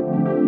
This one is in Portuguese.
Música